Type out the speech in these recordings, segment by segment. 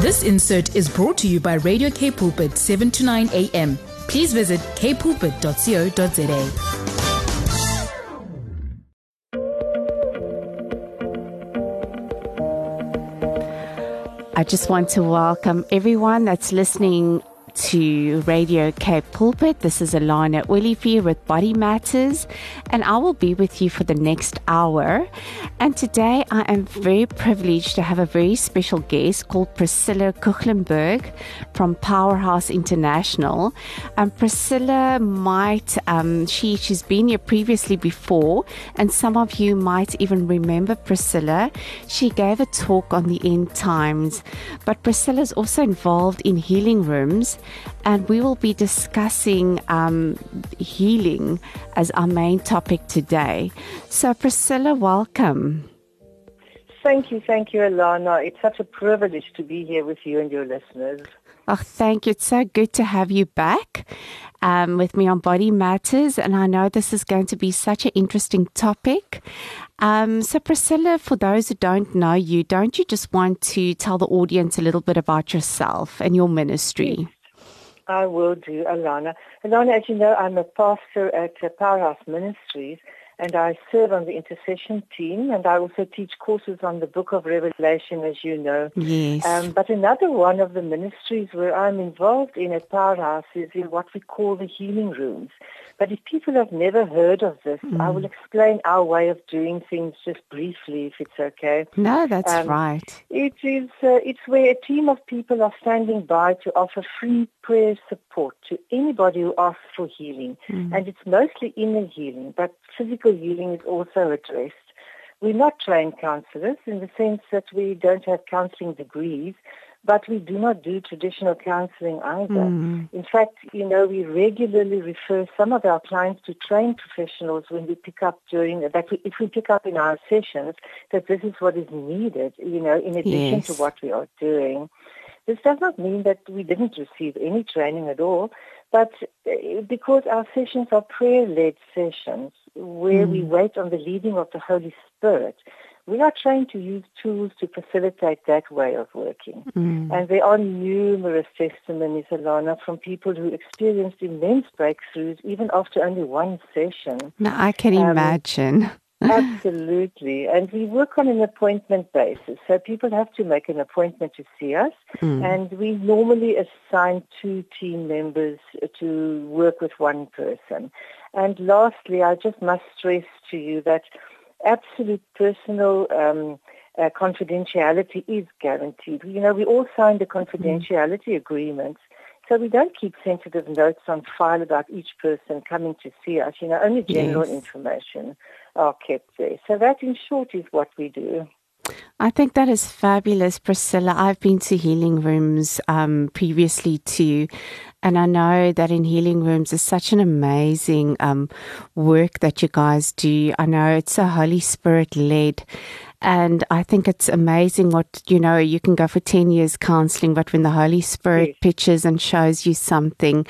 This insert is brought to you by Radio Cape Pulpit 7 to 9 a.m. Please visit kpulpit.co.za. I just want to welcome everyone that's listening to Radio Cape Pulpit. This is Alana Olivier with Body Matters, and I will be with you for the next hour. And today I am very privileged to have a very special guest called Priscilla Koeglenberg from Powerhouse International. Um, Priscilla might, um, she, she's been here previously before, and some of you might even remember Priscilla. She gave a talk on the end times, but Priscilla is also involved in healing rooms and we will be discussing um, healing as our main topic today. So, Priscilla, welcome. Thank you, thank you, Alana. It's such a privilege to be here with you and your listeners. Oh, thank you. It's so good to have you back um, with me on Body Matters. And I know this is going to be such an interesting topic. Um, so, Priscilla, for those who don't know you, don't you just want to tell the audience a little bit about yourself and your ministry? I will do, Alana. Alana, as you know, I'm a pastor at uh, Powerhouse Ministries, and I serve on the intercession team, and I also teach courses on the Book of Revelation, as you know. Yes. Um, but another one of the ministries where I'm involved in at Powerhouse is in what we call the healing rooms. But if people have never heard of this, mm. I will explain our way of doing things just briefly, if it's okay. No, that's um, right. It is. Uh, it's where a team of people are standing by to offer free prayer support to anybody who asks for healing, mm. and it's mostly inner healing, but physical healing is also addressed. We're not trained counselors in the sense that we don't have counseling degrees, but we do not do traditional counseling either. Mm. In fact, you know, we regularly refer some of our clients to trained professionals when we pick up during that we, if we pick up in our sessions that this is what is needed, you know, in addition yes. to what we are doing. This does not mean that we didn't receive any training at all, but uh, because our sessions are prayer-led sessions where mm. we wait on the leading of the Holy Spirit, we are trying to use tools to facilitate that way of working. Mm. And there are numerous testimonies, Alana, from people who experienced immense breakthroughs even after only one session. Now, I can um, imagine. Absolutely. And we work on an appointment basis. So people have to make an appointment to see us. Mm. And we normally assign two team members to work with one person. And lastly, I just must stress to you that absolute personal um, uh, confidentiality is guaranteed. You know, we all signed a confidentiality mm. agreement, so we don't keep sensitive notes on file about each person coming to see us. You know, only general yes. information are kept there. So that, in short, is what we do. I think that is fabulous, Priscilla. I've been to healing rooms um, previously too, and I know that in healing rooms is such an amazing um, work that you guys do. I know it's so Holy Spirit led. And I think it's amazing what, you know, you can go for 10 years counseling, but when the Holy Spirit yes. pitches and shows you something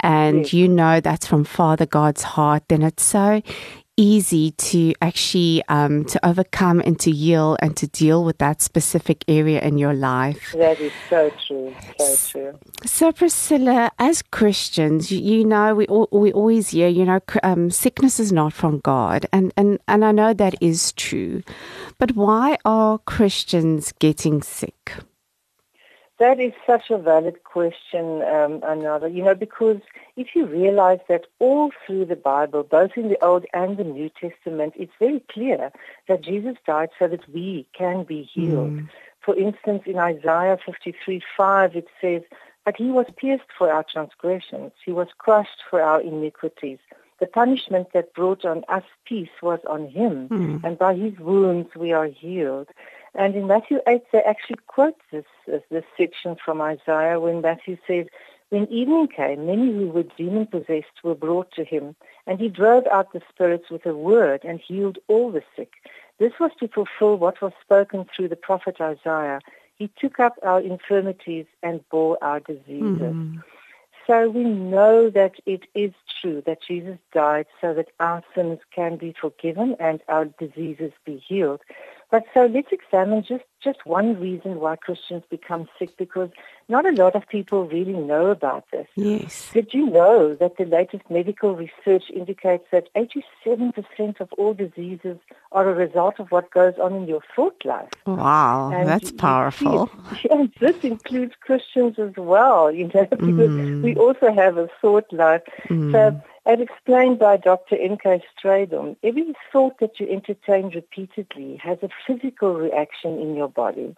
and yes. you know that's from Father God's heart, then it's so easy to actually um, to overcome and to heal and to deal with that specific area in your life. That is so true, so true. So, Priscilla, as Christians, you know, we we always hear, you know, um, sickness is not from God, and and and I know that is true, but why are Christians getting sick? That is such a valid question, um, another. You know, because if you realize that all through the Bible, both in the Old and the New Testament, it's very clear that Jesus died so that we can be healed. Mm. For instance, in Isaiah 53, 5, it says, But he was pierced for our transgressions. He was crushed for our iniquities. The punishment that brought on us peace was on him, mm. and by his wounds we are healed. And in Matthew 8, they actually quote this, this, this section from Isaiah when Matthew says, When evening came, many who were demon-possessed were brought to him, and he drove out the spirits with a word and healed all the sick. This was to fulfill what was spoken through the prophet Isaiah. He took up our infirmities and bore our diseases. Mm. So we know that it is true that Jesus died so that our sins can be forgiven and our diseases be healed. But so let's examine just, just one reason why Christians become sick because not a lot of people really know about this. Yes. Did you know that the latest medical research indicates that 87% of all diseases are a result of what goes on in your thought life? Wow, And that's powerful. see, And this includes Christians as well, you know, because Mm. we also have a thought life. So, as explained by Dr. N.K. Stradom, every thought that you entertain repeatedly has a physical reaction in your body.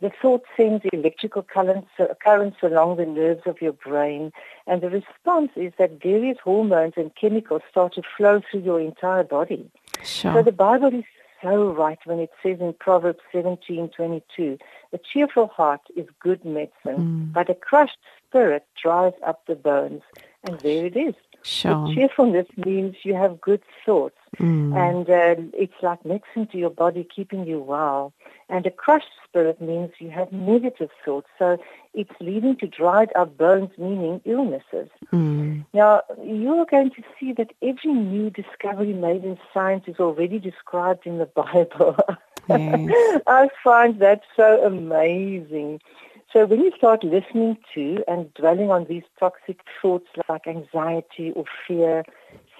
The thought sends electrical currents, currents along the nerves of your brain, and the response is that various hormones and chemicals start to flow through your entire body. So the Bible is so right when it says in Proverbs 17:22, "A cheerful heart is good medicine, mm. but a crushed spirit dries up the bones." And there it is. Sure. Cheerfulness means you have good thoughts, Mm. and uh, it's like medicine to your body, keeping you well. And a crushed spirit means you have negative thoughts, so it's leading to dried up bones, meaning illnesses. Mm. Now, you're going to see that every new discovery made in science is already described in the Bible. Yes. I find that so amazing. So when you start listening to and dwelling on these toxic thoughts like anxiety or fear,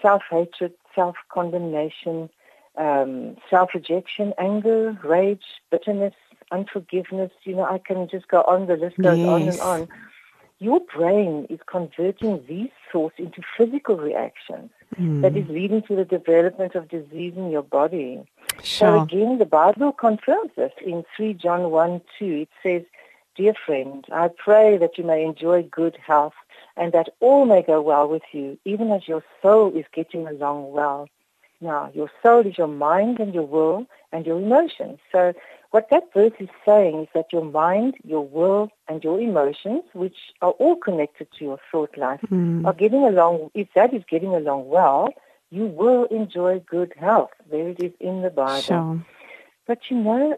self-hatred, self-condemnation, um, self-rejection, anger, rage, bitterness, unforgiveness, you know, I can just go on, the list goes on and on. Your brain is converting these thoughts into physical reactions that is leading to the development of disease in your body. So again, the Bible confirms this in 3 John 1, 2. It says, Dear friend, I pray that you may enjoy good health and that all may go well with you, even as your soul is getting along well. Now, your soul is your mind and your will and your emotions. So what that verse is saying is that your mind, your will, and your emotions, which are all connected to your thought life, hmm. are getting along. If that is getting along well, you will enjoy good health. There it is in the Bible. Sure. But you know,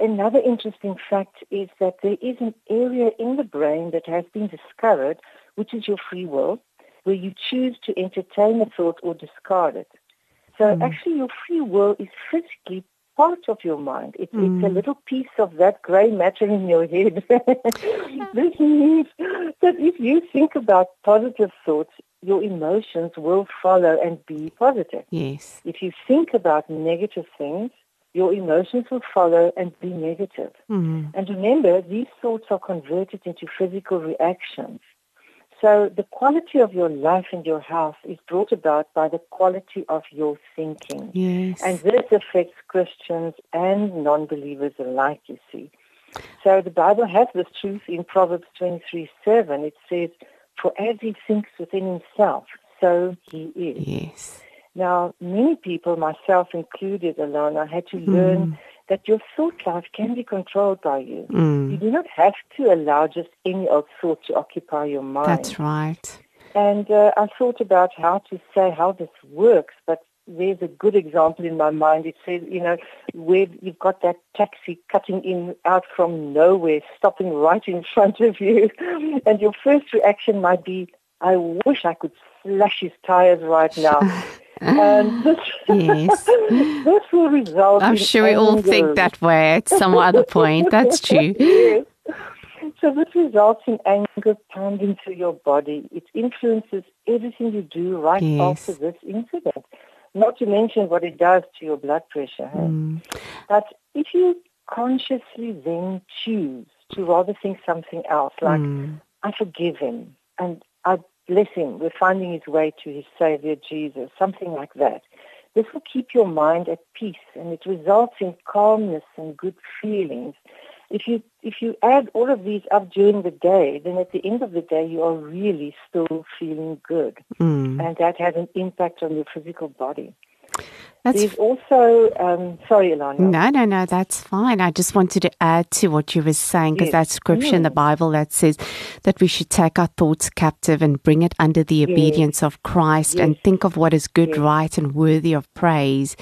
another interesting fact is that there is an area in the brain that has been discovered, which is your free will, where you choose to entertain a thought or discard it. So hmm. actually, your free will is physically part of your mind. It's, it's a hmm. little piece of that gray matter in your head. this means that if you think about positive thoughts, your emotions will follow and be positive. Yes. If you think about negative things, your emotions will follow and be negative. Mm. And remember, these thoughts are converted into physical reactions. So the quality of your life and your health is brought about by the quality of your thinking. Yes. And this affects Christians and non-believers alike, you see. So the Bible has this truth in Proverbs 23, 7. It says, For as he thinks within himself, so he is. yes. Now, many people, myself included, Alana, had to learn that your thought life can be controlled by you. You Mm. do not have to allow just any old thought to occupy your mind. That's right. And uh, I thought about how to say how this works, but there's a good example in my mind. It says, you know, where you've got that taxi cutting in out from nowhere, stopping right in front of you, and your first reaction might be, I wish I could slash his tires right now. and this, Yes. this will result I'm sure we all think that way at some other point. That's true. yes. So this results in anger pounding through your body. It influences everything you do right Yes. after this incident. Not to mention what it does to your blood pressure. Mm. But if you consciously then choose to rather think something else, like Mm. I forgive him and I bless we're finding his way to his Savior Jesus, something like that. This will keep your mind at peace and it results in calmness and good feelings. If you if you add all of these up during the day, then at the end of the day you are really still feeling good. Mm. And that has an impact on your physical body. That's There's also um, sorry, Ilana. No, no, no, that's fine. I just wanted to add to what you were saying because Yes. that scripture in the Bible that says that we should take our thoughts captive and bring it under the obedience of Christ and think of what is good, Yes. right, and worthy of praise.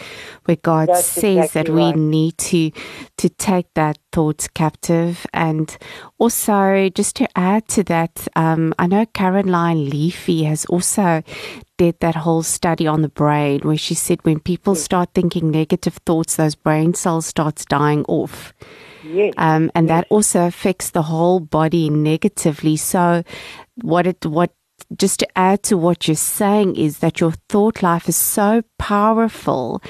Where God That's says that we right. need to to take that thoughts captive, and also just to add to that, um, I know Caroline Leafy has also did that whole study on the brain where she said when people people start thinking negative thoughts, those brain cells starts dying off. Yes. Um, and that also affects the whole body negatively. So, what it what just to add to what you're saying is that your thought life is so powerful.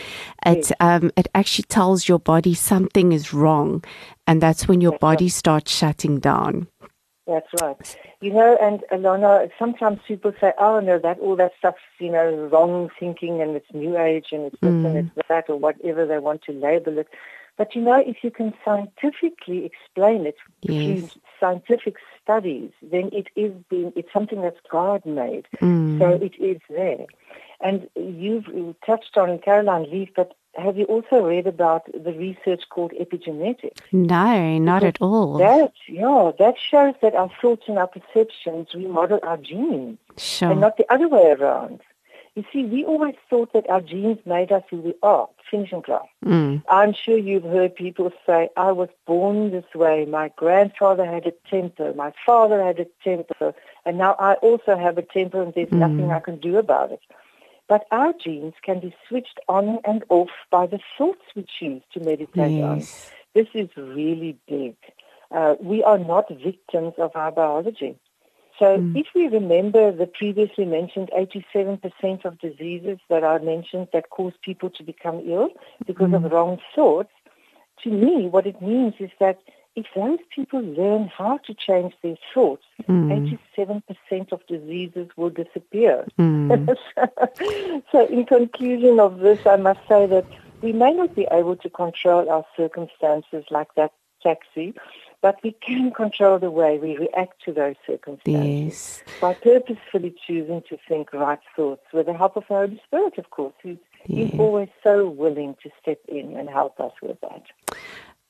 It um, it actually tells your body something is wrong, and that's when your body starts shutting down. That's right. You know, and Alana, sometimes people say, "Oh no, that all that stuff's you know wrong thinking, and it's new age, and it's this and it's that, or whatever they want to label it." But you know, if you can scientifically explain it through Yes. scientific studies, then it is being it's something that's God made. Mm. So it is there. And you've touched on Caroline Leaf, but have you also read about the research called epigenetics? No, not at all. That, yeah, that shows that our thoughts and our perceptions we model our genes Sure. and not the other way around. You see, we always thought that our genes made us who we are, finish and class. Mm. I'm sure you've heard people say, I was born this way. My grandfather had a temper. My father had a temper. And now I also have a temper and there's nothing I can do about it. But our genes can be switched on and off by the thoughts we choose to meditate on. This is really big. Uh, we are not victims of our biology. So if we remember the previously mentioned 87% of diseases that I mentioned that cause people to become ill because of wrong thoughts, to me what it means is that if those people learn how to change their thoughts, hmm. 87% of diseases will disappear. Hmm. so in conclusion of this, I must say that we may not be able to control our circumstances like that taxi, but we can control the way we react to those circumstances Yes. by purposefully choosing to think right thoughts with the help of the Holy Spirit, of course, who's he's always so willing to step in and help us with that.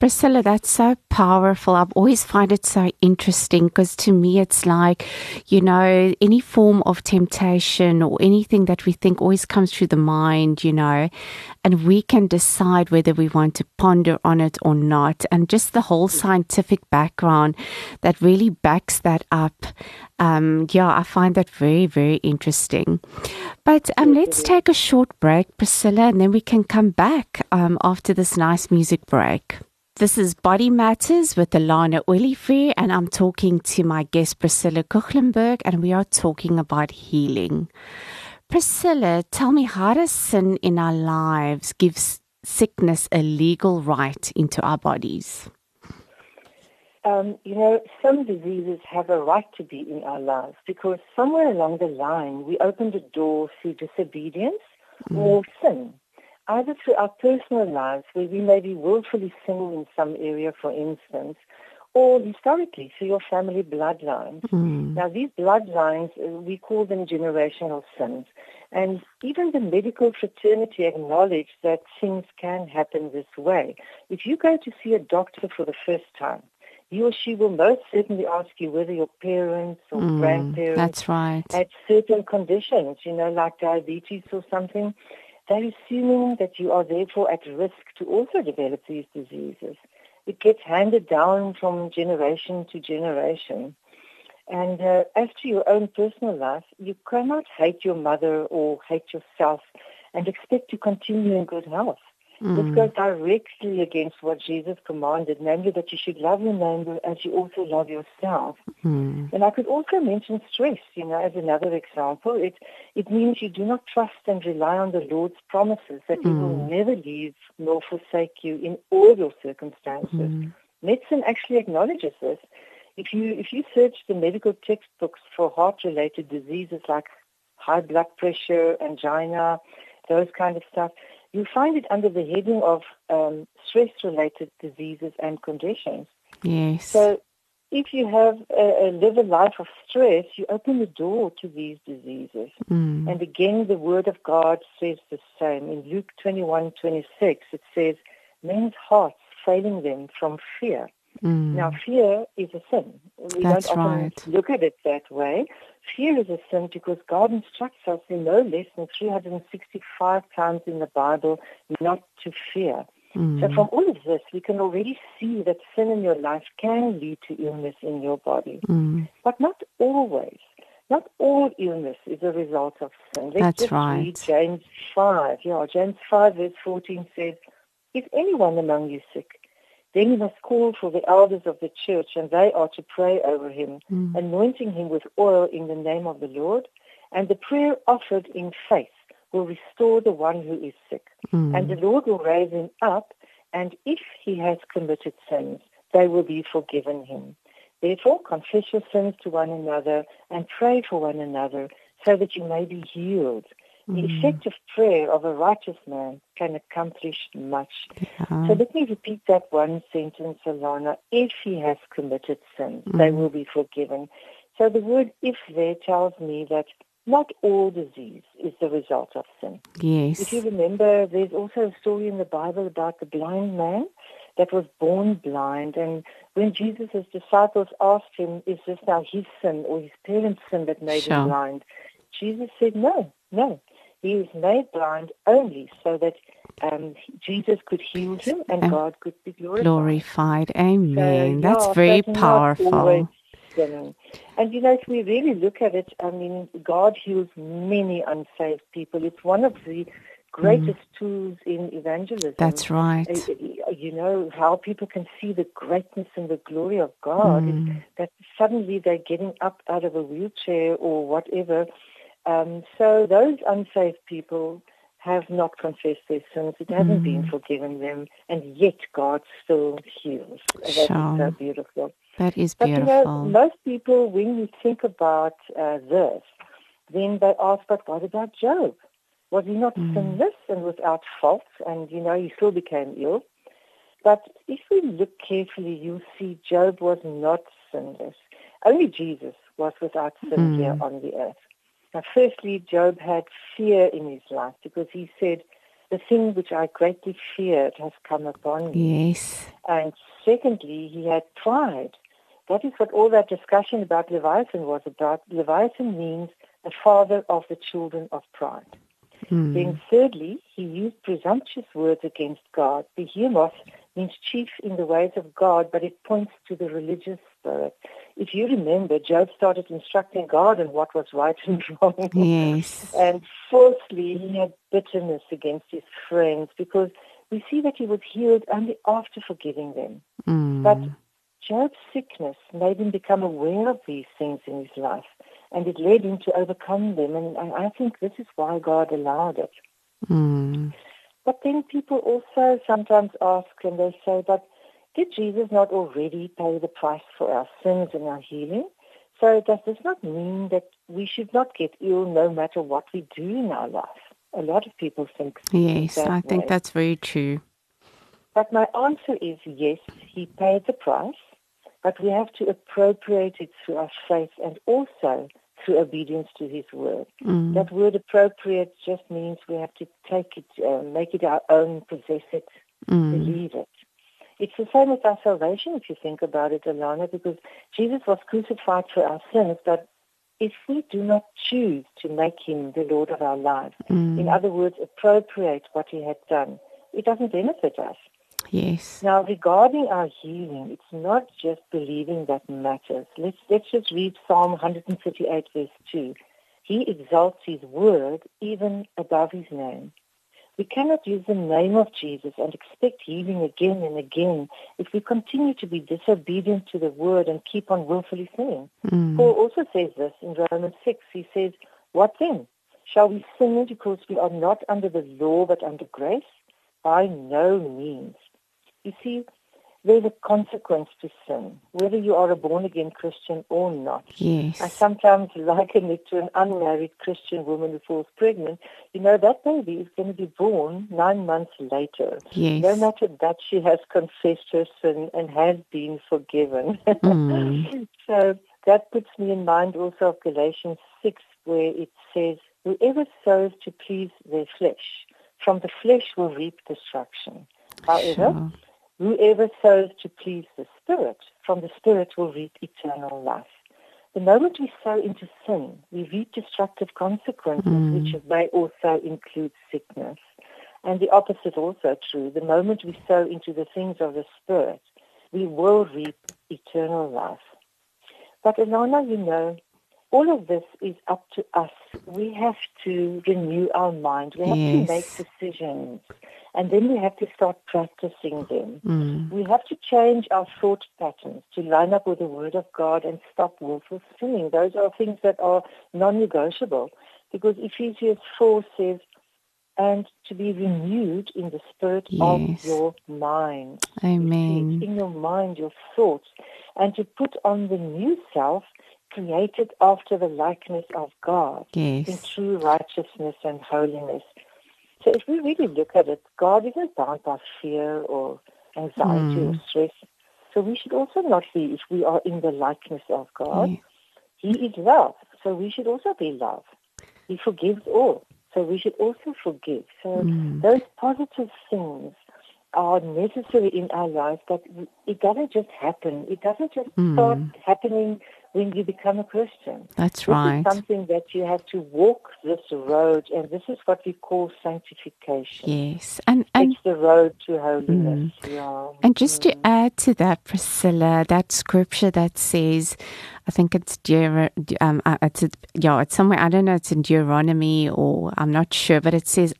Priscilla, that's so powerful. I've always find it so interesting because to me it's like, you know, any form of temptation or anything that we think always comes through the mind, you know, and we can decide whether we want to ponder on it or not. And just the whole scientific background that really backs that up. Um, yeah, I find that very, very interesting. But um, let's take a short break, Priscilla, and then we can come back um, after this nice music break. This is Body Matters with Alana Olivier, and I'm talking to my guest Priscilla Koeglenberg, and we are talking about healing. Priscilla, tell me, how does sin in our lives give sickness a legal right into our bodies? Um, you know, some diseases have a right to be in our lives because somewhere along the line we opened a door through disobedience or sin, either through our personal lives where we may be willfully sinning in some area, for instance, or historically through your family bloodline. Now, these bloodlines, uh, we call them generational sins. And even the medical fraternity acknowledge that things can happen this way. If you go to see a doctor for the first time, he or she will most certainly ask you whether your parents or grandparents That's right. had certain conditions, you know, like diabetes or something. They're assuming that you are therefore at risk to also develop these diseases. It gets handed down from generation to generation. And uh, as to your own personal life, you cannot hate your mother or hate yourself and expect to continue in good health. This mm. goes directly against what Jesus commanded, namely that you should love your neighbor as you also love yourself. Mm. And I could also mention stress, you know, as another example. It it means you do not trust and rely on the Lord's promises that He will mm. never leave nor forsake you in all your circumstances. Medicine actually acknowledges this. If you if you search the medical textbooks for heart-related diseases like high blood pressure, angina, those kind of stuff, you find it under the heading of um, stress-related diseases and conditions. Yes. So if you have a, a live a life of stress, you open the door to these diseases. And again, the Word of God says the same. In Luke 21, 26, it says, men's hearts failing them from fear. Mm. Now, fear is a sin. We That's don't often right. look at it that way. Fear is a sin because God instructs us in no less than 365 times in the Bible not to fear. Mm. So from all of this, we can already see that sin in your life can lead to illness in your body, mm. but not always. not all illness is a result of sin. Let's That's just right. read James 5. Yeah, James 5 verse 14 says, If anyone among you sick, then he must call for the elders of the church, and they are to pray over him, Mm. anointing him with oil in the name of the Lord. And the prayer offered in faith will restore the one who is sick. Mm. And the Lord will raise him up, and if he has committed sins, they will be forgiven him. Therefore, confess your sins to one another and pray for one another so that you may be healed. The Mm. effective prayer of a righteous man can accomplish much. Yeah. So let me repeat that one sentence, Alana. If he has committed sins, they Mm. will be forgiven. So the word if there tells me that not all disease is the result of sin. yes. If you remember, there's also a story in the Bible about the blind man that was born blind. And when Jesus' disciples asked him, Is this now his sin or his parents' sin that made Sure. him blind? Jesus said, No, no. He was made blind only so that um, Jesus could heal him and And God could be glorified. Glorified. Amen. So, That's yeah, very powerful. always. And you know, if we really look at it, I mean, God heals many unsaved people. It's one of the greatest tools in evangelism. Mm. That's right. Uh, You know, how people can see the greatness and the glory of God, mm. that suddenly they're getting up out of a wheelchair or whatever. Um, so those unsaved people have not confessed their sins. It hasn't been Mm. forgiven them, and yet God still heals. That is Sure. so beautiful. That is But you know, beautiful. most people, when you think about uh, this, then they ask, but what about Job? Was he not Mm. sinless and without fault? And, you know, he still became ill. But if we look carefully, you'll see Job was not sinless. Only Jesus was without sin Mm. here on the earth. Now, firstly, Job had fear in his life because he said, the thing which I greatly feared has come upon me. yes. And secondly, he had pride. That is what all that discussion about Leviathan was about. Leviathan means the father of the children of pride. Mm. Then thirdly, he used presumptuous words against God. Behemoth means chief in the ways of God, but it points to the religious spirit. If you remember, Job started instructing God on what was right and wrong. Yes. And fourthly, he had bitterness against his friends because we see that he was healed only after forgiving them. Mm. But Job's sickness made him become aware of these things in his life, and it led him to overcome them. And I think this is why God allowed it. Mm. But then people also sometimes ask, and they say, but did Jesus not already pay the price for our sins and our healing? So does this not mean that we should not get ill no matter what we do in our life? A lot of people think Yes, I think way. that's very true. But my answer is yes, he paid the price, but we have to appropriate it through our faith and also through obedience to his word. Mm. That word appropriate just means we have to take it, uh, make it our own, possess it, Mm. believe it. It's the same with our salvation if you think about it, Alana, because Jesus was crucified for our sins, but if we do not choose to make him the Lord of our lives, in Mm. other words, appropriate what he had done, it doesn't benefit us. Yes. Now, regarding our healing, it's not just believing that matters. Let's, let's just read Psalm 138, verse 2. He exalts his word even above his name. We cannot use the name of Jesus and expect healing again and again if we continue to be disobedient to the word and keep on willfully sinning. Mm. Paul also says this in Romans 6. He says, What then? Shall we sin because we are not under the law but under grace? By no means. You see, there's a consequence to sin, whether you are a born again Christian or not. Yes. I sometimes liken it to an unmarried Christian woman who falls pregnant. You know, that baby is going to be born nine months later. Yes. No matter that she has confessed her sin and has been forgiven. Mm. so that puts me in mind also of Galatians 6, where it says, Whoever sows to please their flesh, from the flesh will reap destruction. However, Sure. Whoever sows to please the Spirit, from the Spirit will reap eternal life. The moment we sow into sin, we reap destructive consequences, Mm. which may also include sickness. And the opposite also true. The moment we sow into the things of the Spirit, we will reap eternal life. But Alana, you know, all of this is up to us. We have to renew our mind. We have Yes. to make decisions. And then we have to start practicing them. Mm. We have to change our thought patterns to line up with the Word of God and stop willful sinning. Those are things that are non-negotiable. Because Ephesians 4 says, and to be renewed in the spirit Yes. of your mind. Amen. In your mind, your thoughts. And to put on the new self created after the likeness of God in true righteousness and holiness. So if we really look at it, God isn't bound by fear or anxiety Mm. or stress. So we should also not be if we are in the likeness of God. Yeah. He is love, so we should also be love. He forgives all, so we should also forgive. So Mm. those positive things are necessary in our lives, but it doesn't just happen. It doesn't just Mm. start happening when you become a Christian. That's This right. is something that you have to walk this road, and this is what we call sanctification. Yes. And and it's the road to holiness. Yeah. And just to Mm. add to that, Priscilla, that scripture that says, I think it's Deut- um, uh, it's yeah, it's somewhere. I don't know. It's in Deuteronomy or I'm not sure, but it says,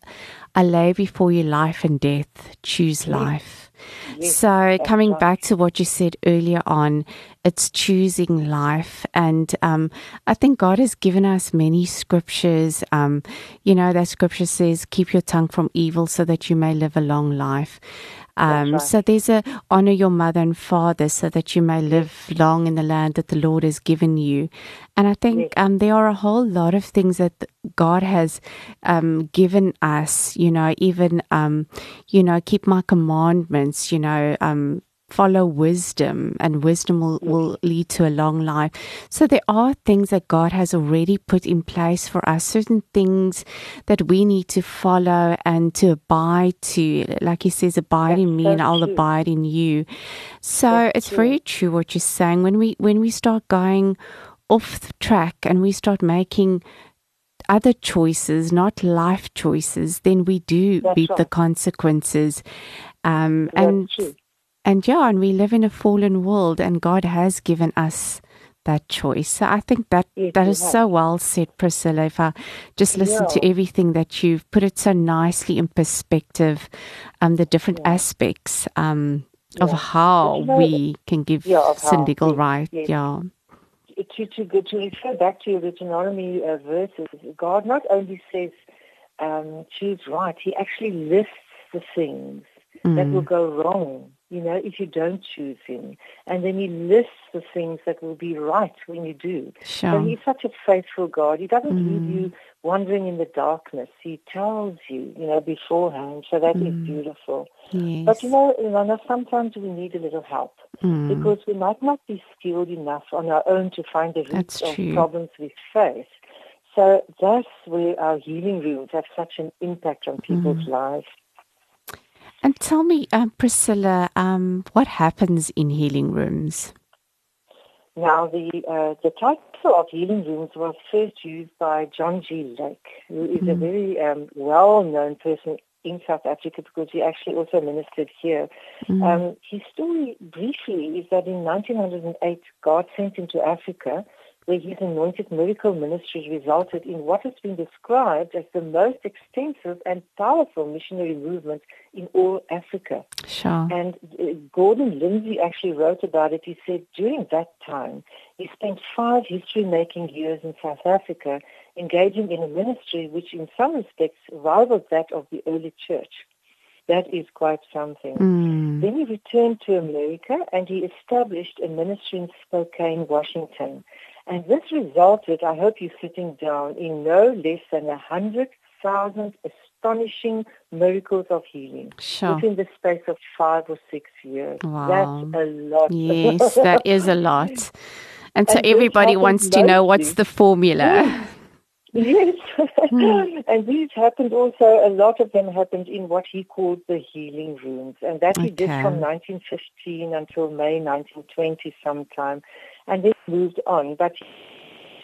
"I lay before you life and death. Choose life." So coming back to what you said earlier on, it's choosing life, and um, I think God has given us many scriptures. Um, you know, that scripture says, "Keep your tongue from evil, so that you may live a long life." Um, right. So there's a honor your mother and father, so that you may live long in the land that the Lord has given you. And I think Yes. um, there are a whole lot of things that God has um, given us. You know, even um, you know, keep my commandments. You know, um, follow wisdom, and wisdom will, will lead to a long life. So there are things that God has already put in place for us. Certain things that we need to follow and to abide to. Like He says, abide in me, so and I'll true. abide in you. So That's it's true. very true what you're saying. When we when we start going off the track and we start making other choices, not life choices, then we do That's reap the consequences. Um, That's and true. And yeah, and we live in a fallen world, and God has given us that choice. So I think that Yes, that is has. so well said, Priscilla. If I just listen to everything that you've put it so nicely in perspective, um, the different Yeah. aspects um of how you know- we can give Yeah, sin yes, right. yes. Yeah. to, to, go- to refer back to your Deuteronomy uh, verses, God not only says um, choose right, He actually lists the things that will Mm. go wrong, you know, if you don't choose Him. And then He lists the things that will be right when you do. So He's such a faithful God. He doesn't Mm. leave you wandering in the darkness. He tells you, you know, beforehand. So that is Mm. beautiful. Yes. But you know, Ilana, sometimes we need a little help Mm. because we might not be skilled enough on our own to find the roots of problems we face. So that's where our healing rooms have such an impact on people's Mm. lives. And tell me, um, Priscilla, um, what happens in healing rooms? Now, the uh, the title of healing rooms was first used by John G. Lake, who is a Mm. very um, well-known person in South Africa because he actually also ministered here. Mm. Um, his story, briefly, is that in 1908, God sent him to Africa, where his anointed miracle ministry resulted in what has been described as the most extensive and powerful missionary movement in all Africa. Sure. And uh, Gordon Lindsay actually wrote about it. He said during that time, he spent five history making years in South Africa engaging in a ministry which, in some respects, rivaled that of the early church. That is quite something. Mm. Then he returned to America and he established a ministry in Spokane, Washington. And this resulted, I hope you're sitting down, in no less than a hundred thousand astonishing miracles of healing Sure. within the space of five or six years. Wow. That's a lot. Yes, that is a lot. And so And this everybody wants to know what's the formula. Yes. Hmm. and these happened also, a lot of them happened in what he called the healing rooms. And that he did from 1915 until May 1920 sometime. And then moved on. But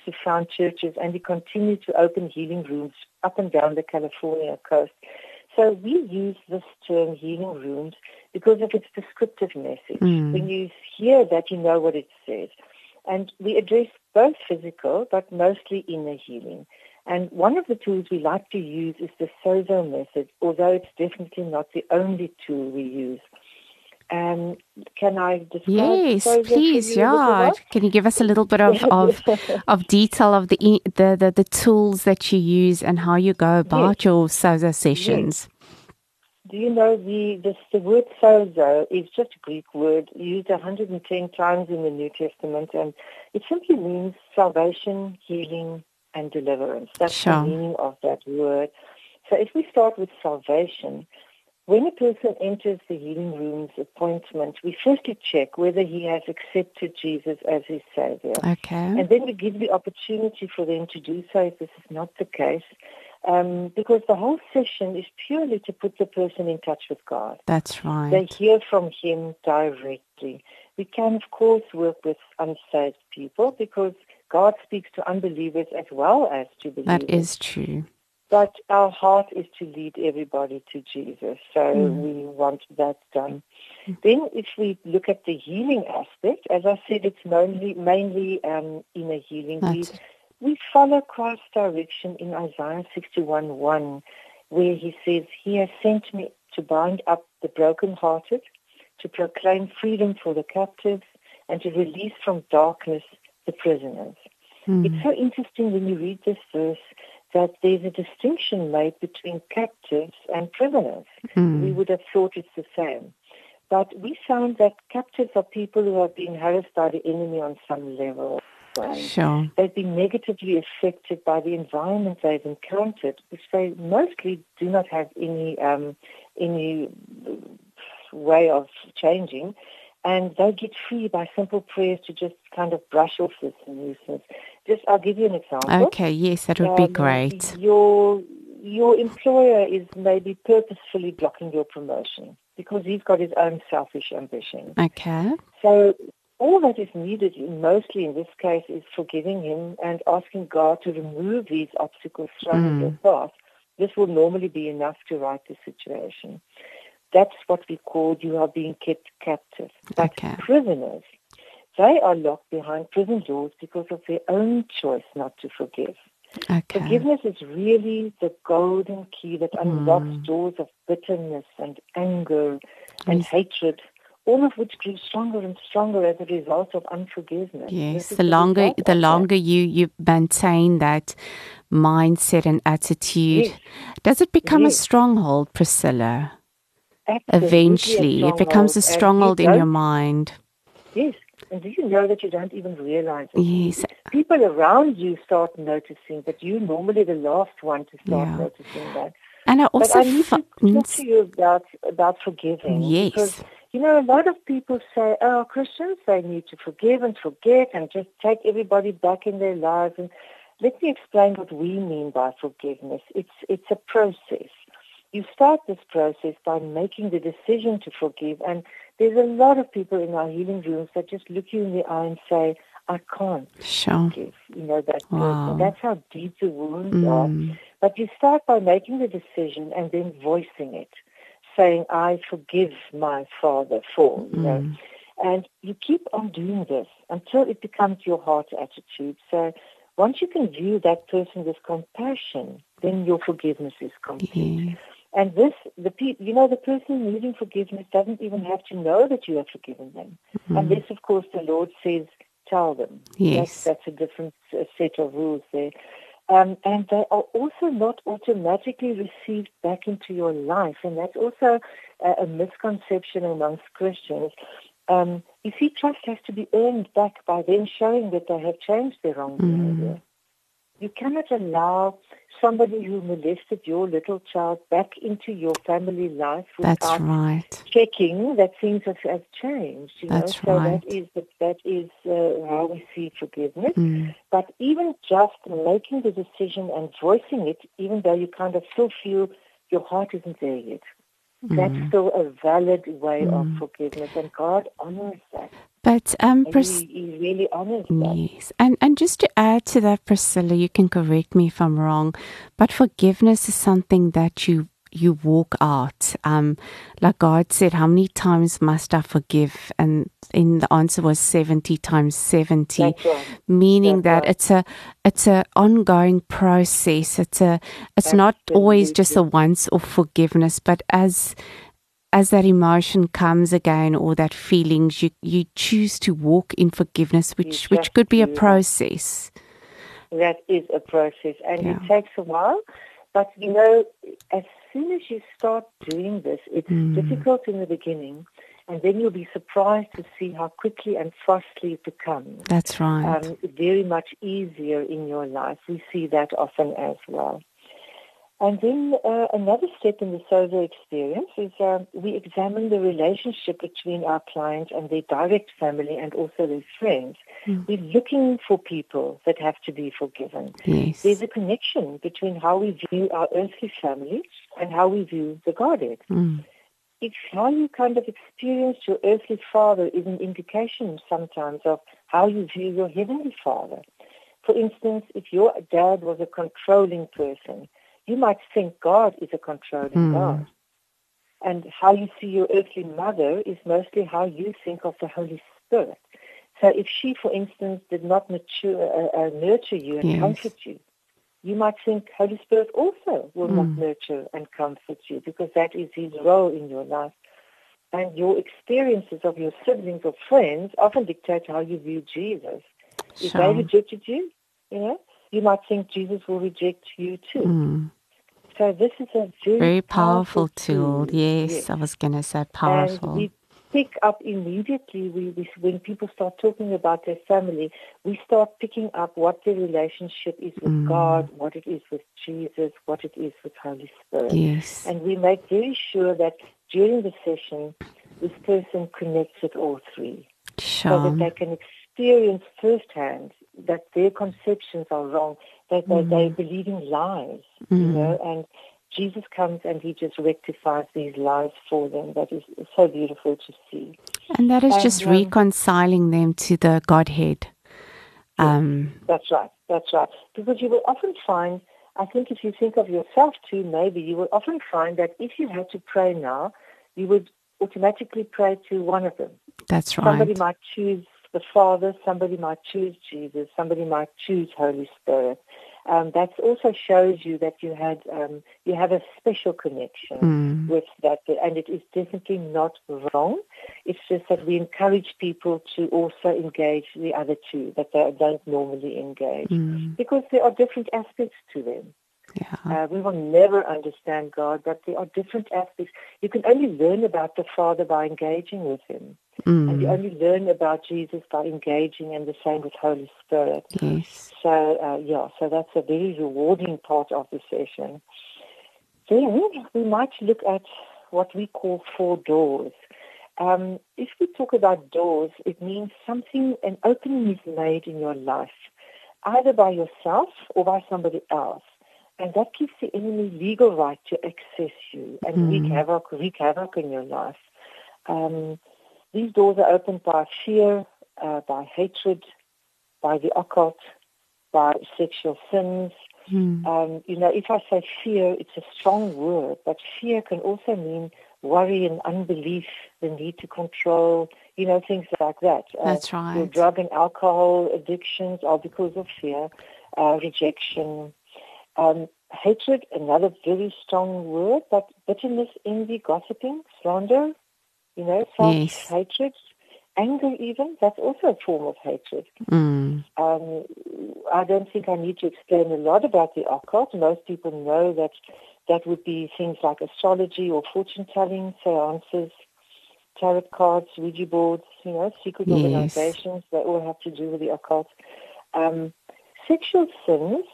he found churches and he continued to open healing rooms up and down the California coast. So we use this term healing rooms because of its descriptive message. Mm. When you hear that, you know what it says. And we address both physical, but mostly inner healing. And one of the tools we like to use is the Sozo method, although it's definitely not the only tool we use. Um, can I describe Yes, please. you a little Yeah. Can you give us a little bit of, of, of detail of the, the, the, the tools that you use and how you go about your Sozo sessions? Do you know the, the the word sozo is just a Greek word used 110 times in the New Testament, and it simply means salvation, healing, and deliverance. That's Sure. the meaning of that word. So if we start with salvation, when a person enters the healing room's appointment, we firstly check whether he has accepted Jesus as his Savior. Okay. And then we give the opportunity for them to do so if this is not the case, um, because the whole session is purely to put the person in touch with God. That's right. They hear from Him directly. We can, of course, work with unsaved people because God speaks to unbelievers as well as to believers. That is true. But our heart is to lead everybody to Jesus. So Mm. we want that done. Then if we look at the healing aspect, as I said, it's mainly, mainly um, inner healing. We, That's, we follow Christ's direction in Isaiah 61.1, where he says, He has sent me to bind up the brokenhearted, to proclaim freedom for the captives, and to release from darkness the prisoners. mm, It's so interesting when you read this verse that there's a distinction made between captives and prisoners. We mm, would have thought it's the same. But we found that captives are people who have been harassed by the enemy on some level. Right? sure. They've been negatively affected by the environment they've encountered, which they mostly do not have any um, any way of changing, and they get free by simple prayers to just kind of brush off this nuisance. Just, I'll give you an example. Okay, yes, that would be Um, great. Your your employer is maybe purposefully blocking your promotion because he's got his own selfish ambition. Okay. So all that is needed, in- mostly in this case, is forgiving him and asking God to remove these obstacles from Mm. your path. This will normally be enough to right the situation. That's what we call you are being kept captive. But Okay. prisoners, they are locked behind prison doors because of their own choice not to forgive. Okay. Forgiveness is really the golden key that unlocks Mm. doors of bitterness and anger and Yes. hatred, all of which grew stronger and stronger as a result of unforgiveness. Yes, the longer the that. longer you you maintain that mindset and attitude, Yes. does it become a stronghold, Priscilla? Eventually, it becomes a stronghold, and stronghold you in your mind. Yes, and do you know that you don't even realize it? Yes, People around you start noticing, but you're normally the last one to start Yeah. noticing that. and I But also I need to talk to you about about forgiving. Yes. Because you know, a lot of people say, "Oh, Christians, they need to forgive and forget and just take everybody back in their lives." And let me explain what we mean by forgiveness. It's it's a process. You start this process by making the decision to forgive, and there's a lot of people in our healing rooms that just look you in the eye and say, "I can't sure. forgive." You know that Wow. person. That's how deep the wounds are. Mm, But you start by making the decision and then voicing it, saying, I forgive my father for, you know. mm, And you keep on doing this until it becomes your heart attitude. So once you can view that person with compassion, then your forgiveness is complete. yeah. And this, the pe- you know, the person needing forgiveness doesn't even have to know that you have forgiven them. Mm. Unless, of course, the Lord says, tell them. Yes. That's, that's a different uh, set of rules there. Um, and they are also not automatically received back into your life. And that's also a, a misconception amongst Christians. Um, you see, trust has to be earned back by them showing that they have changed their wrong behavior. You cannot allow somebody who molested your little child back into your family life That's without right. checking that things have, have changed. You That's know? right. So that is, that is uh, how we see forgiveness. Mm, But even just making the decision and voicing it, even though you kind of still feel your heart isn't there yet, that's mm. still a valid way of Mm. forgiveness, and God honors that. But um, Pris- he, he really honors that. Yes. And and just to add to that, Priscilla, you can correct me if I'm wrong, but forgiveness is something that you you walk out. Um, like God said, how many times must I forgive? And in the answer was seventy times seventy, right. meaning That's that right. it's a it's a ongoing process. It's a it's not always just a once off forgiveness, but as as that emotion comes again or that feelings, you you choose to walk in forgiveness, which which could be a process. That is a process, and Yeah. it takes a while. But you know, as soon as you start doing this, it's Mm. difficult in the beginning, and then you'll be surprised to see how quickly and fastly it becomes. That's right. um, very much easier in your life. We see that often as well. And then uh, another step in the SOZO experience is um, we examine the relationship between our client and their direct family and also their friends. We're looking for people that have to be forgiven. yes. There's a connection between how we view our earthly family and how we view the Godhead. Mm. It's how you kind of experience your earthly father is an indication sometimes of how you view your heavenly father. For instance, if your dad was a controlling person, you might think God is a controlling Hmm. God. And how you see your earthly mother is mostly how you think of the Holy Spirit. So if she, for instance, did not mature, uh, uh, nurture you and Yes. comfort you, you might think Holy Spirit also will not Mm. nurture and comfort you because that is his role in your life. And your experiences of your siblings or friends often dictate how you view Jesus. If they rejected you, you know, you might think Jesus will reject you too. Mm. So this is a very, Very powerful tool. tool. Yes, I was going to say powerful. And powerful. we pick up immediately we, we, when people start talking about their family, we start picking up what their relationship is with Mm. God, what it is with Jesus, what it is with Holy Spirit. yes. And we make very sure that during the session, this person connects with all three so that they can experience firsthand that their conceptions are wrong, that they, Mm. they're believing lies, you know, and Jesus comes and he just rectifies these lies for them. That is so beautiful to see. And that is and, just um, reconciling them to the Godhead. Um, That's right. That's right. Because you will often find, I think if you think of yourself too, maybe you will often find that if you had to pray now, you would automatically pray to one of them. that's right. Somebody might choose the Father, somebody might choose Jesus, somebody might choose Holy Spirit. Um, that also shows you that you had um, you have a special connection Mm. with that, and it is definitely not wrong. It's just that we encourage people to also engage the other two that they don't normally engage Mm. because there are different aspects to them. Yeah. Uh, we will never understand God, but there are different aspects. You can only learn about the Father by engaging with Him. And you Mm. only learn about Jesus by engaging, and the same with Holy Spirit. Yes. So, uh, yeah, so that's a very rewarding part of the session. Then we might look at what we call four doors. Um, if we talk about doors, it means something, an opening is made in your life, either by yourself or by somebody else. And that gives the enemy legal right to access you and wreak havoc, wreak havoc in your life. Um, these doors are opened by fear, uh, by hatred, by the occult, by sexual sins. Mm. Um, you know, if I say fear, it's a strong word, but fear can also mean worry and unbelief, the need to control, you know, things like that. Uh, That's Your right. drug and alcohol addictions are because of fear, uh, rejection. Um, hatred, another very strong word, but bitterness, envy, gossiping, slander, you know, Yes. self-hatred, anger even, that's also a form of hatred. Mm. Um, I don't think I need to explain a lot about the occult. Most people know that that would be things like astrology or fortune telling, seances, tarot cards, Ouija boards, you know, secret Yes. organizations. They all have to do with the occult. Um, sexual sins,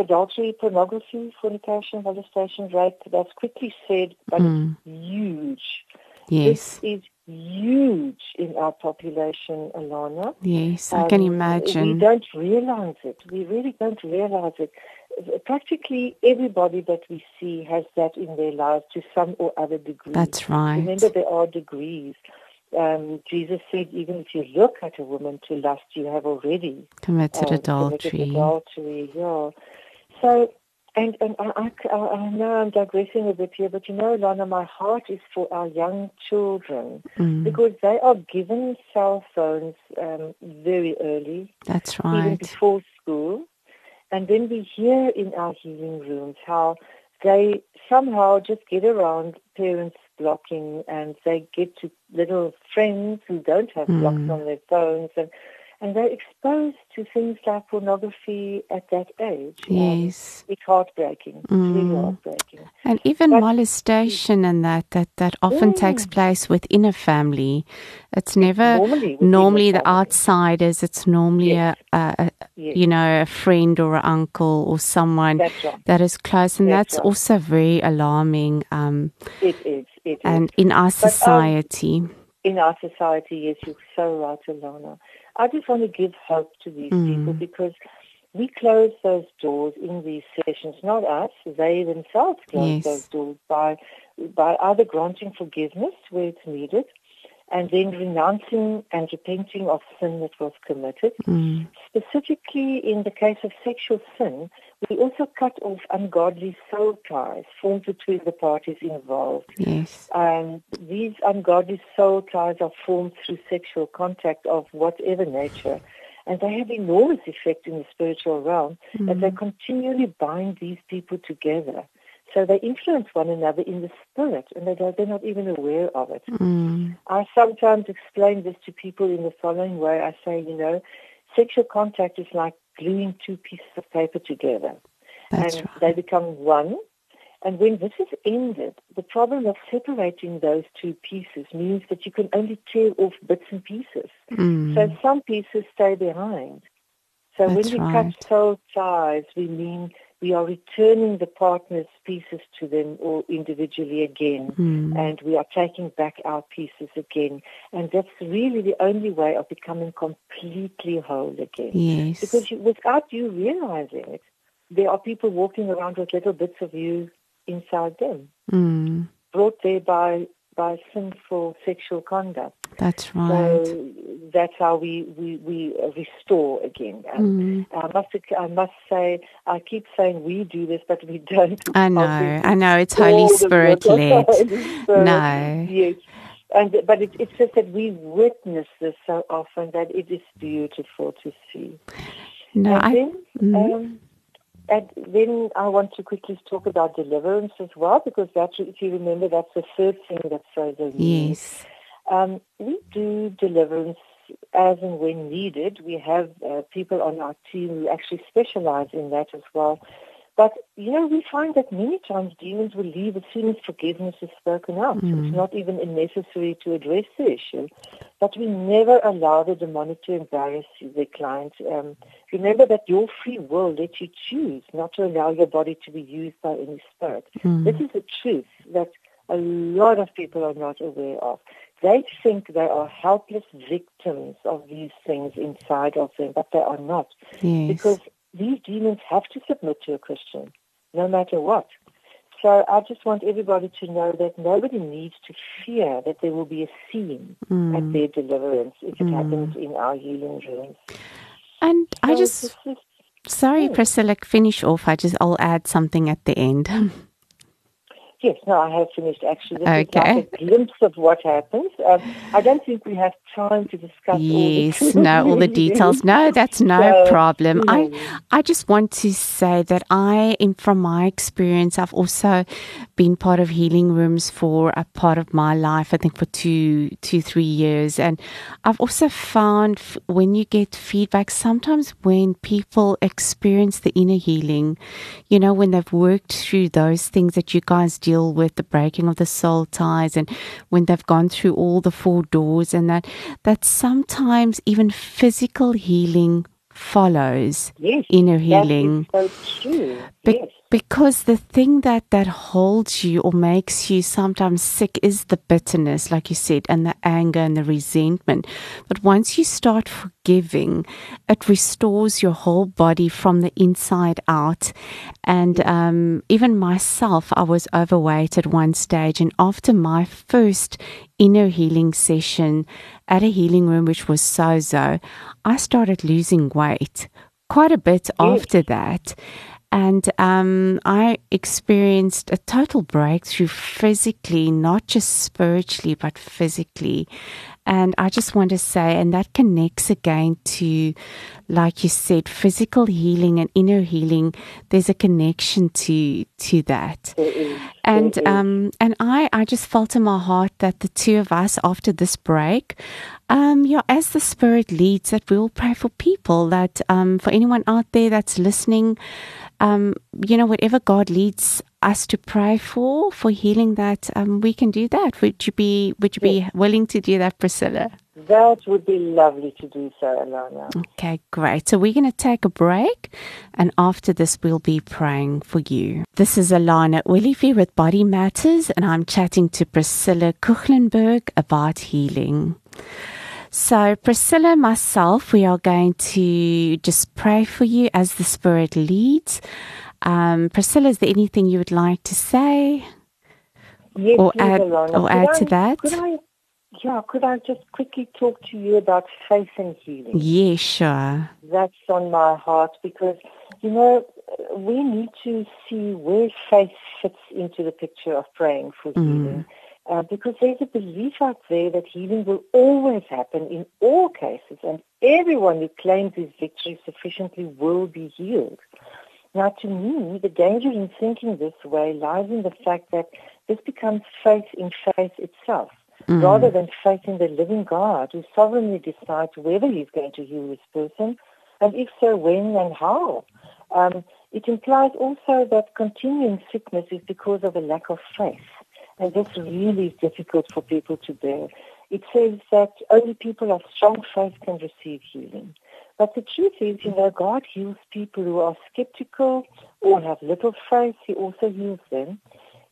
adultery, pornography, fornication, molestation, rape, that's quickly said, but Mm. it's huge. Yes. This is huge in our population, Alana. Yes. I can Um, We imagine. don't realize it. We really don't realize it. Practically everybody that we see has that in their lives to some or other degree. That's right. Remember, there are degrees. Um, Jesus said, even if you look at a woman to lust, you have already Committed uh, adultery. Committed adultery, yeah. So and and I, I, I know I'm digressing a bit here, but you know, Lana, my heart is for our young children Mm. because they are given cell phones um, very early, That's right. even before school. And then we hear in our healing rooms how they somehow just get around parents blocking and they get to little friends who don't have blocks Mm. on their phones and, and they're exposed to things like pornography at that age. Um, Yes. it's heartbreaking. It's really Mm. heartbreaking. And even But- molestation and that, that, that often takes Mm. place within a family. It's never Normally, normally the family. outsiders. It's normally Yes. a, a, Yes, you know a friend or an uncle or someone right. that is close, and That's that's, right. also very alarming. Um, It is. It is. and in our um, society, in our society, yes, you're so right, Alana. I just want to give hope to these Mm. people because we close those doors in these sessions, not us, they themselves close Yes. those doors by, by either granting forgiveness where it's needed and then renouncing and repenting of sin that was committed. mm, Specifically, in the case of sexual sin, we also cut off ungodly soul ties formed between the parties involved. yes, Um, these ungodly soul ties are formed through sexual contact of whatever nature, and they have enormous effect in the spiritual realm that they continually bind these people together. So they influence one another in the spirit, and they don't, they're not even aware of it. mm, I sometimes explain this to people in the following way. I say, you know, sexual contact is like gluing two pieces of paper together that's and right. they become one. And when this is ended, the problem of separating those two pieces means that you can only tear off bits and pieces. Mm, So some pieces stay behind. So That's when we right. cut soul ties, we mean we are returning the partner's pieces to them all individually again. mm, And we are taking back our pieces again. And that's really the only way of becoming completely whole again. yes, Because you, without you realizing it, there are people walking around with little bits of you inside them, mm, brought there by by sinful sexual conduct. that's right. So that's how we we, we restore again. And Mm. I must I must say I keep saying we do this, but we don't. I know, I know. It's Holy Spirit led. No. Yes. And but it, it's just that we witness this so often that it is beautiful to see. No, and I. then, mm. um, and then I want to quickly talk about deliverance as well, because that's, if you remember, that's the third thing that Fraser needs. Yes. Um, we do deliverance as and when needed. We have uh, people on our team who actually specialize in that as well. But, you know, we find that many times demons will leave as soon as forgiveness is spoken out. Mm. It's not even necessary to address the issue. But we never allow the demonic to embarrass the client. Um, remember that your free will lets you choose not to allow your body to be used by any spirit. Mm. This is the truth that a lot of people are not aware of. They think they are helpless victims of these things inside of them, but they are not. Yes. Because these demons have to submit to a Christian, no matter what. So I just want everybody to know that nobody needs to fear that there will be a scene Mm. at their deliverance if it Mm. happens in our healing rooms. and I So just sorry, Hmm. Priscilla, finish off. I just I'll add something at the end. Yes, no, I have finished actually. This Okay. is like a glimpse of what happens. Um, I don't think we have time to discuss yes, all the no, all the details. No, that's no So, problem. I. I just want to say that I, in from my experience, I've also been part of healing rooms for a part of my life. I think for two, two, three years, and I've also found f- when you get feedback, sometimes when people experience the inner healing, you know, when they've worked through those things that you guys deal with, the breaking of the soul ties, and when they've gone through all the four doors, and that that sometimes even physical healing follows Yes, inner healing. so true. Be- yes. Because the thing that that holds you or makes you sometimes sick is the bitterness, like you said, and the anger and the resentment. But once you start forgiving, it restores your whole body from the inside out. And um, even myself, I was overweight at one stage, and after my first inner healing session at a healing room, which was Sozo, I started losing weight quite a bit after that. And um, I experienced a total breakthrough physically, not just spiritually, but physically. And I just want to say, and that connects again to, like you said, physical healing and inner healing. There's a connection to to that. And um, and I I just felt in my heart that the two of us after this break, um, yeah, as the Spirit leads, that we will pray for people. That um, for anyone out there that's listening, um, you know, whatever God leads us to pray for for healing, that um, we can do that. Would you be Would you be willing to do that, Priscilla? That would be lovely to do so, Alana. Okay, great. So we're going to take a break, and after this, we'll be praying for you. This is Alana Olivier with Body Matters, and I'm chatting to Priscilla Koeglenberg about healing. So, Priscilla and myself, we are going to just pray for you as the Spirit leads. Um, Priscilla, is there anything you would like to say Yes, or add, Alana. or Could add I- to that? Could I, yeah, could I just quickly talk to you about faith and healing? Yeah, sure. That's on my heart because, you know, we need to see where faith fits into the picture of praying for healing. Uh, because there's a belief out there that healing will always happen in all cases, and everyone who claims his victory sufficiently will be healed. Now, to me, the danger in thinking this way lies in the fact that this becomes faith in faith itself, rather than faith in the living God who sovereignly decides whether he's going to heal this person, and if so, when and how. Um, it implies also that continuing sickness is because of a lack of faith. And this really is difficult for people to bear. It says that only people of strong faith can receive healing. But the truth is, you know, God heals people who are skeptical or have little faith. He also heals them.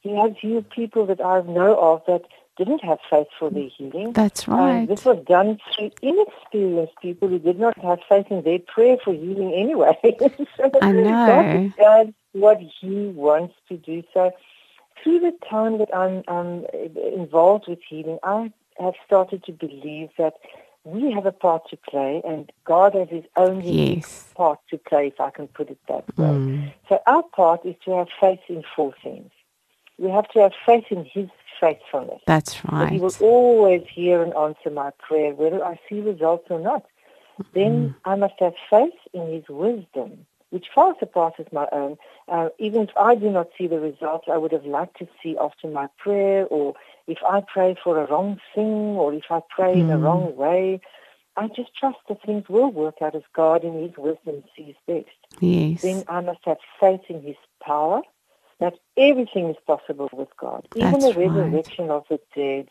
He has healed people that I know of that didn't have faith for their healing. That's right. this was done through inexperienced people who did not have faith in their prayer for healing anyway. so I know. God does what He wants to do. So through the time that I'm um, involved with healing, I have started to believe that we have a part to play, and God has His own Yes. part to play, if I can put it that way. Mm. So our part is to have faith in four things. We have to have faith in His faithfulness. That's That He will always hear and answer my prayer, whether I see results or not. Then I must have faith in His wisdom, which far surpasses my own. Uh, even if I do not see the results I would have liked to see after my prayer, or if I pray for a wrong thing, or if I pray in a hmm. wrong way, I just trust that things will work out as God in His wisdom sees best Yes. then I must have faith in his power, that everything is possible with God. Even That's the resurrection of the dead.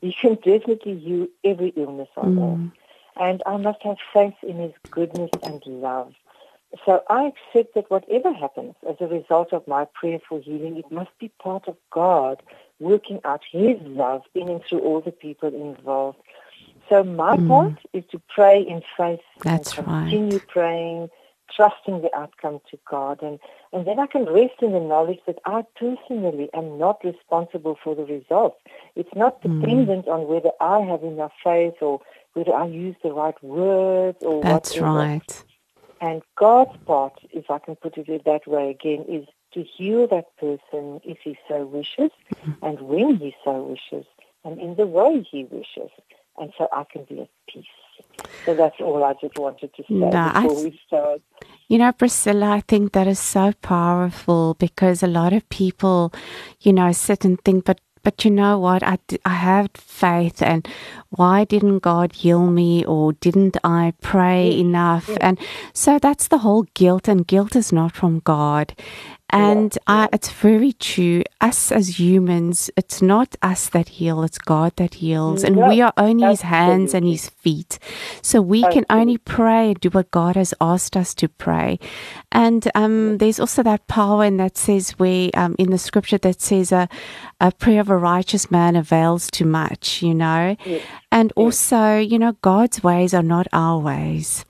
He can definitely heal every illness on hmm. earth. And I must have faith in his goodness and love. So I accept that whatever happens as a result of my prayer for healing, it must be part of God working out his love in and through all the people involved. So my part is to pray in faith That's and right. continue praying, trusting the outcome to God. And, and then I can rest in the knowledge that I personally am not responsible for the results. It's not Hmm. dependent on whether I have enough faith or whether I use the right words or That's whatever. right. And God's part, if I can put it that way again, is to heal that person if he so wishes and when he so wishes and in the way he wishes. And so I can be at peace. So that's all I just wanted to say No, before th- we start. You know, Priscilla, I think that is so powerful because a lot of people, you know, sit and think, but but you know what? I, d- I have faith, and why didn't God heal me, or didn't I pray mm. enough? Mm. And so that's the whole guilt, and guilt is not from God. And I, it's very true. Us as humans, it's not us that heal, it's God that heals. And we are only His hands and. His feet. So we can only pray and do what God has asked us to pray. And um, there's also that power in that says where um, in the scripture that says a, a prayer of a righteous man avails too much, you know. And also, you know, God's ways are not our ways.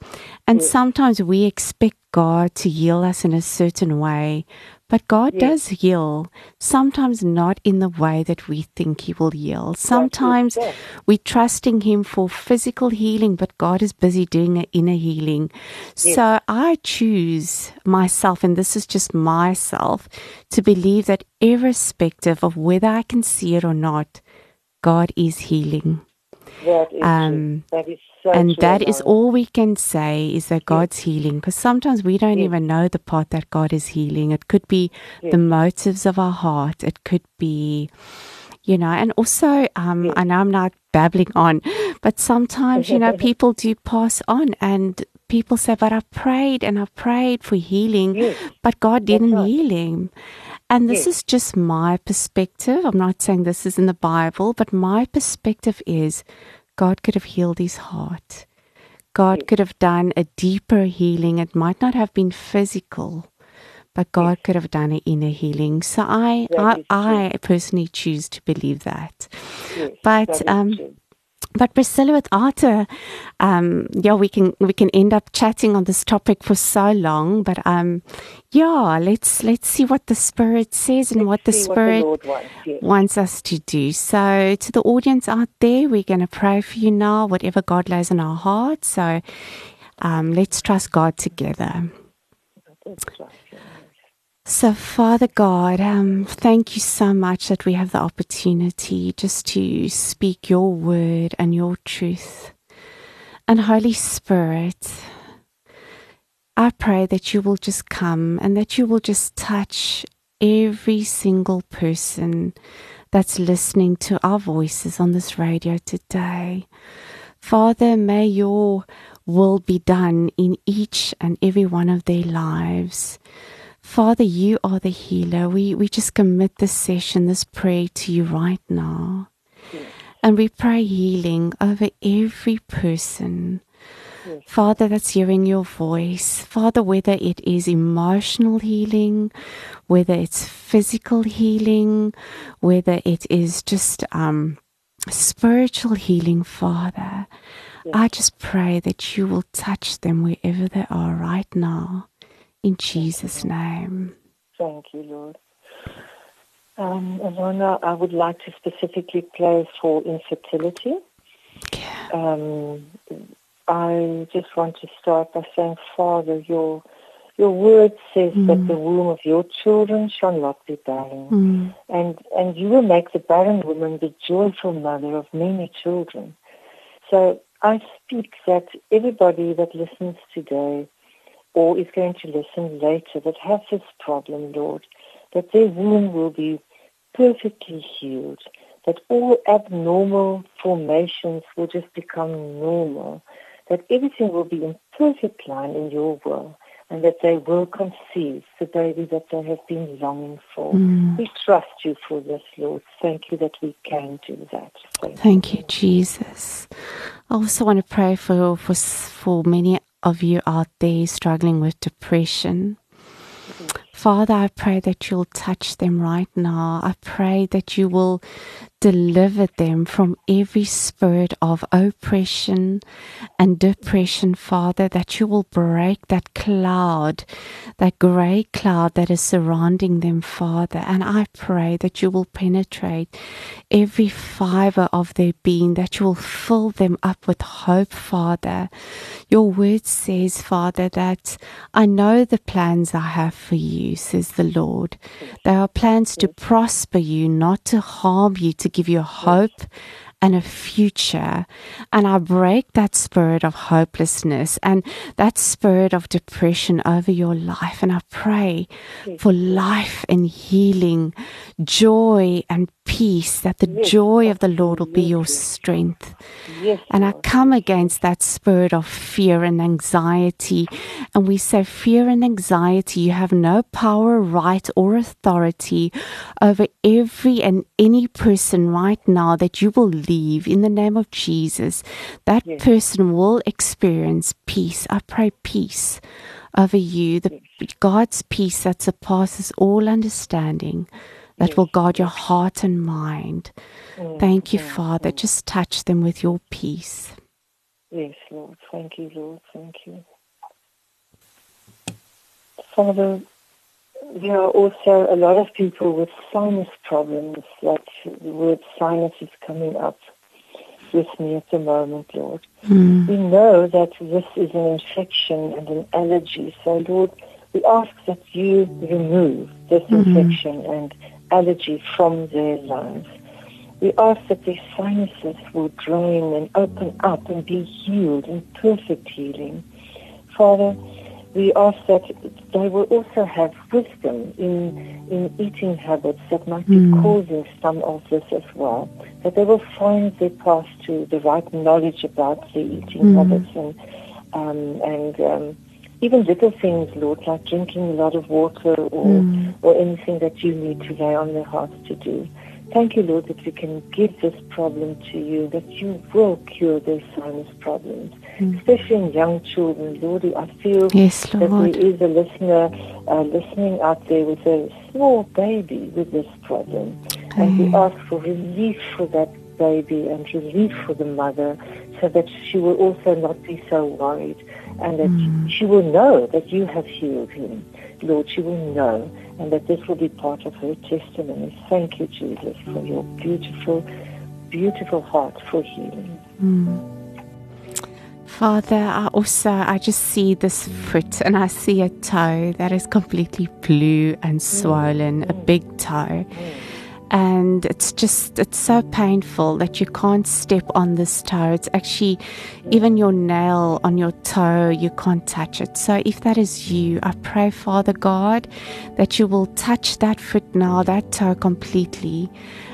And sometimes we expect God to heal us in a certain way, But God Yes. does heal, sometimes not in the way that we think He will heal. Sometimes we're trusting Him for physical healing, but God is busy doing an inner healing. So I choose myself, and this is just myself, to believe that irrespective of whether I can see it or not, God is healing. That is Um, true. That is and that is all we can say is that God's healing. Because sometimes we don't Yes. even know the part that God is healing. It could be the motives of our heart. It could be, you know, and also, um, I know I'm not babbling on, but sometimes, you know, people do pass on and people say, but I prayed and I prayed for healing, Yes. but God didn't right. heal him. And this Yes. is just my perspective. I'm not saying this is in the Bible, but my perspective is God could have healed his heart. God could have done a deeper healing. It might not have been physical, but God could have done an inner healing. So I, That I. I personally choose to believe that. Yes, but, that um, true. But Priscilla, with Arthur, um, yeah, we can we can end up chatting on this topic for so long. But um, yeah, let's let's see what the Spirit says and what the Spirit what the wants. Yes. wants us to do. So, to the audience out there, we're going to pray for you now, whatever God lays in our hearts. So, um, let's trust God together. So, Father God, um, thank you so much that we have the opportunity just to speak your word and your truth. And Holy Spirit, I pray that you will just come and that you will just touch every single person that's listening to our voices on this radio today. Father, may your will be done in each and every one of their lives. Father, you are the healer. We, we just commit this session, this prayer to you right now. And we pray healing over every person. Father, that's hearing your voice. Father, whether it is emotional healing, whether it's physical healing, whether it is just um, spiritual healing, Father, I just pray that you will touch them wherever they are right now. In Jesus' name. Thank you, Lord. Um, I would like to specifically pray for infertility. Um, I just want to start by saying, Father, your your word says that the womb of your children shall not be barren, Mm. and and you will make the barren woman the joyful mother of many children. So I speak that everybody that listens today or is going to listen later that has this problem, Lord, that their womb will be perfectly healed, that all abnormal formations will just become normal, that everything will be in perfect line in your will, and that they will conceive the baby that they have been longing for. Mm. We trust you for this, Lord. Thank you that we can do that. Thank, Thank you, Jesus. I also want to pray for, for, for many of you out there struggling with depression. Father, I pray that you'll touch them right now. I pray that you will deliver them from every spirit of oppression and depression, Father, that you will break that cloud, that gray cloud that is surrounding them, Father. And I pray that you will penetrate every fiber of their being, that you will fill them up with hope, Father. Your word says, Father, that I know the plans I have for you, says the Lord. They are plans to prosper you, not to harm you, to give you hope and a future. And I break that spirit of hopelessness and that spirit of depression over your life. And I pray for life and healing, joy and peace, that the joy of the Lord will be your strength. Yes, And I come against that spirit of fear and anxiety. And we say, fear and anxiety, you have no power, right, or authority over every and any person right now that you will leave in the name of Jesus. That person will experience peace. I pray peace over you, the God's peace that surpasses all understanding. That will guard your heart and mind. Thank you, Father. Just touch them with your peace. Yes, Lord. Thank you, Lord. Thank you. Father, there are also a lot of people with sinus problems, like the word sinus is coming up with me at the moment, Lord. Mm. We know that this is an infection and an allergy. So, Lord, we ask that you remove this Mhm. infection and allergy from their lives. We ask that their sinuses will drain and open up and be healed in perfect healing. Father, we ask that they will also have wisdom in, in eating habits that might be Mm. causing some of this as well. That they will find their path to the right knowledge about the eating Mm. habits and um, and um, even little things, Lord, like drinking a lot of water or Mm. or anything that you need to lay on their hearts to do. Thank you, Lord, that we can give this problem to you, that you will cure their sinus problems, Mm. especially in young children. Lord, I feel Yes, that there is a listener uh, listening out there with a small baby with this problem. And we ask for relief for that baby and relief for the mother so that she will also not be so worried and that Mm. she will know that you have healed him. Lord, she will know and that this will be part of her testimony. Thank you, Jesus, for your beautiful, beautiful heart for healing. Mm. Father, I also I just see this foot and I see a toe that is completely blue and swollen, a big toe. And it's just it's so painful that you can't step on this toe. It's actually even your nail on your toe, you can't touch it. So if that is you, I pray, Father God, that you will touch that foot now, that toe completely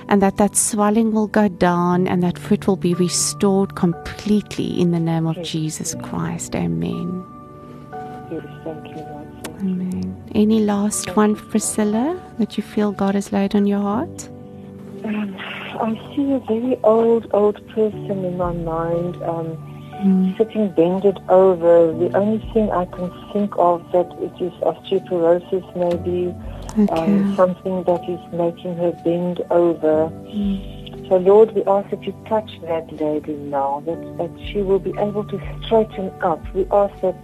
and that that swelling will go down and that foot will be restored completely in the name of Jesus Christ. Amen. Yes, thank you, Lord. Amen. Any last one, Priscilla, that you feel God has laid on your heart? Um, I see a very old, old person in my mind. Um, Mm. sitting bended over. The only thing I can think of that it is osteoporosis, maybe um, something that is making her bend over. Mm. So, Lord, we ask that you touch that lady now, that, that she will be able to straighten up. We ask that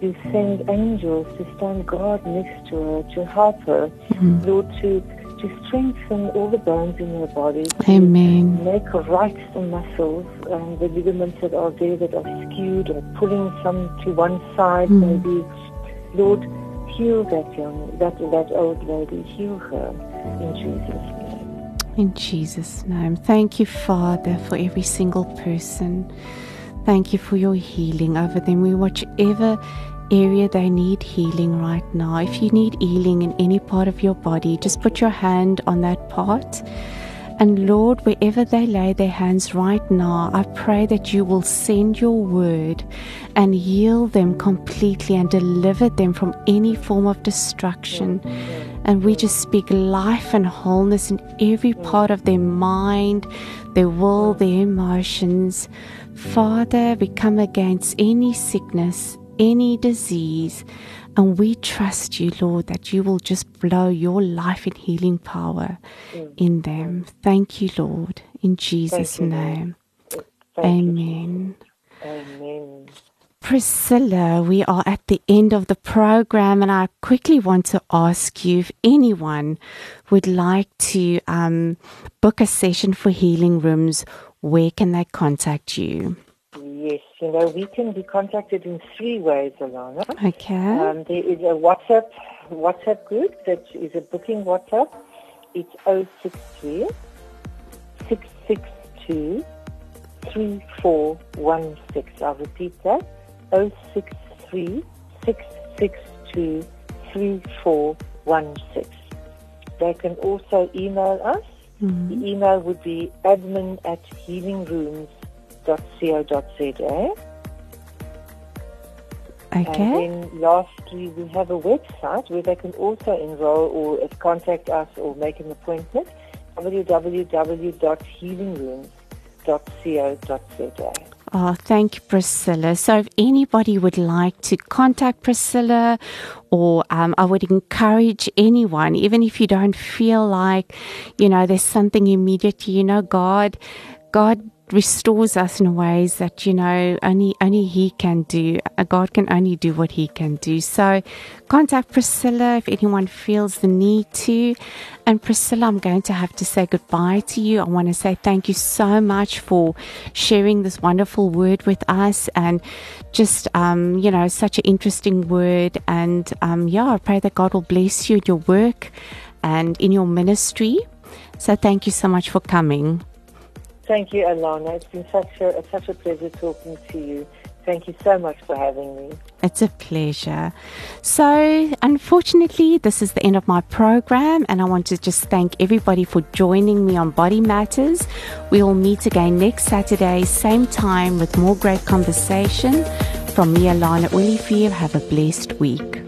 you send angels to stand guard next to her, to help her, Mm. Lord, to, to strengthen all the bones in her body. Amen. make right the muscles, um, the ligaments that are there that are skewed or pulling some to one side, Mm. maybe. Lord, heal that young, that that old lady, heal her in Jesus' name. In Jesus' name. Thank you, Father, for every single person. Thank you for your healing over them. We whichever area they need healing right now. If you need healing in any part of your body, just put your hand on that part. And Lord, wherever they lay their hands right now, I pray that you will send your word and heal them completely and deliver them from any form of destruction. And we just speak life and wholeness in every part of their mind, their will, their emotions. Father, we come against any sickness, any disease, and we trust you, Lord, that you will just blow your life and healing power in them. Thank you, Lord, in Jesus' you, name. Amen. Amen. Priscilla, we are at the end of the program, and I quickly want to ask you if anyone would like to um, book a session for healing rooms, where can they contact you? Yes, you know, we can be contacted in three ways, Alana. Okay. Um, there is a WhatsApp WhatsApp group that is a booking WhatsApp. It's 063 662 3416. I'll repeat that 063 662 3416. They can also email us. Mhm. The email would be admin at healingrooms.co.za. Okay. And then lastly, we have a website where they can also enroll or uh, contact us or make an appointment, www.healingrooms.co.za. Oh, thank you, Priscilla. So, if anybody would like to contact Priscilla, or um, I would encourage anyone, even if you don't feel like, you know, there's something immediate, you know, God, God restores us in ways that you know only only He can do. Uh, God can only do what He can do. So, contact Priscilla if anyone feels the need to. And Priscilla, I'm going to have to say goodbye to you. I want to say thank you so much for sharing this wonderful word with us and just, um, you know, such an interesting word. And um, yeah, I pray that God will bless you in your work and in your ministry. So thank you so much for coming. Thank you, Alana. It's been such a, such a pleasure talking to you. Thank you so much for having me. It's a pleasure. So, unfortunately, this is the end of my program, and I want to just thank everybody for joining me on Body Matters. We will meet again next Saturday, same time, with more great conversation. From me, Alana Olivier, have a blessed week.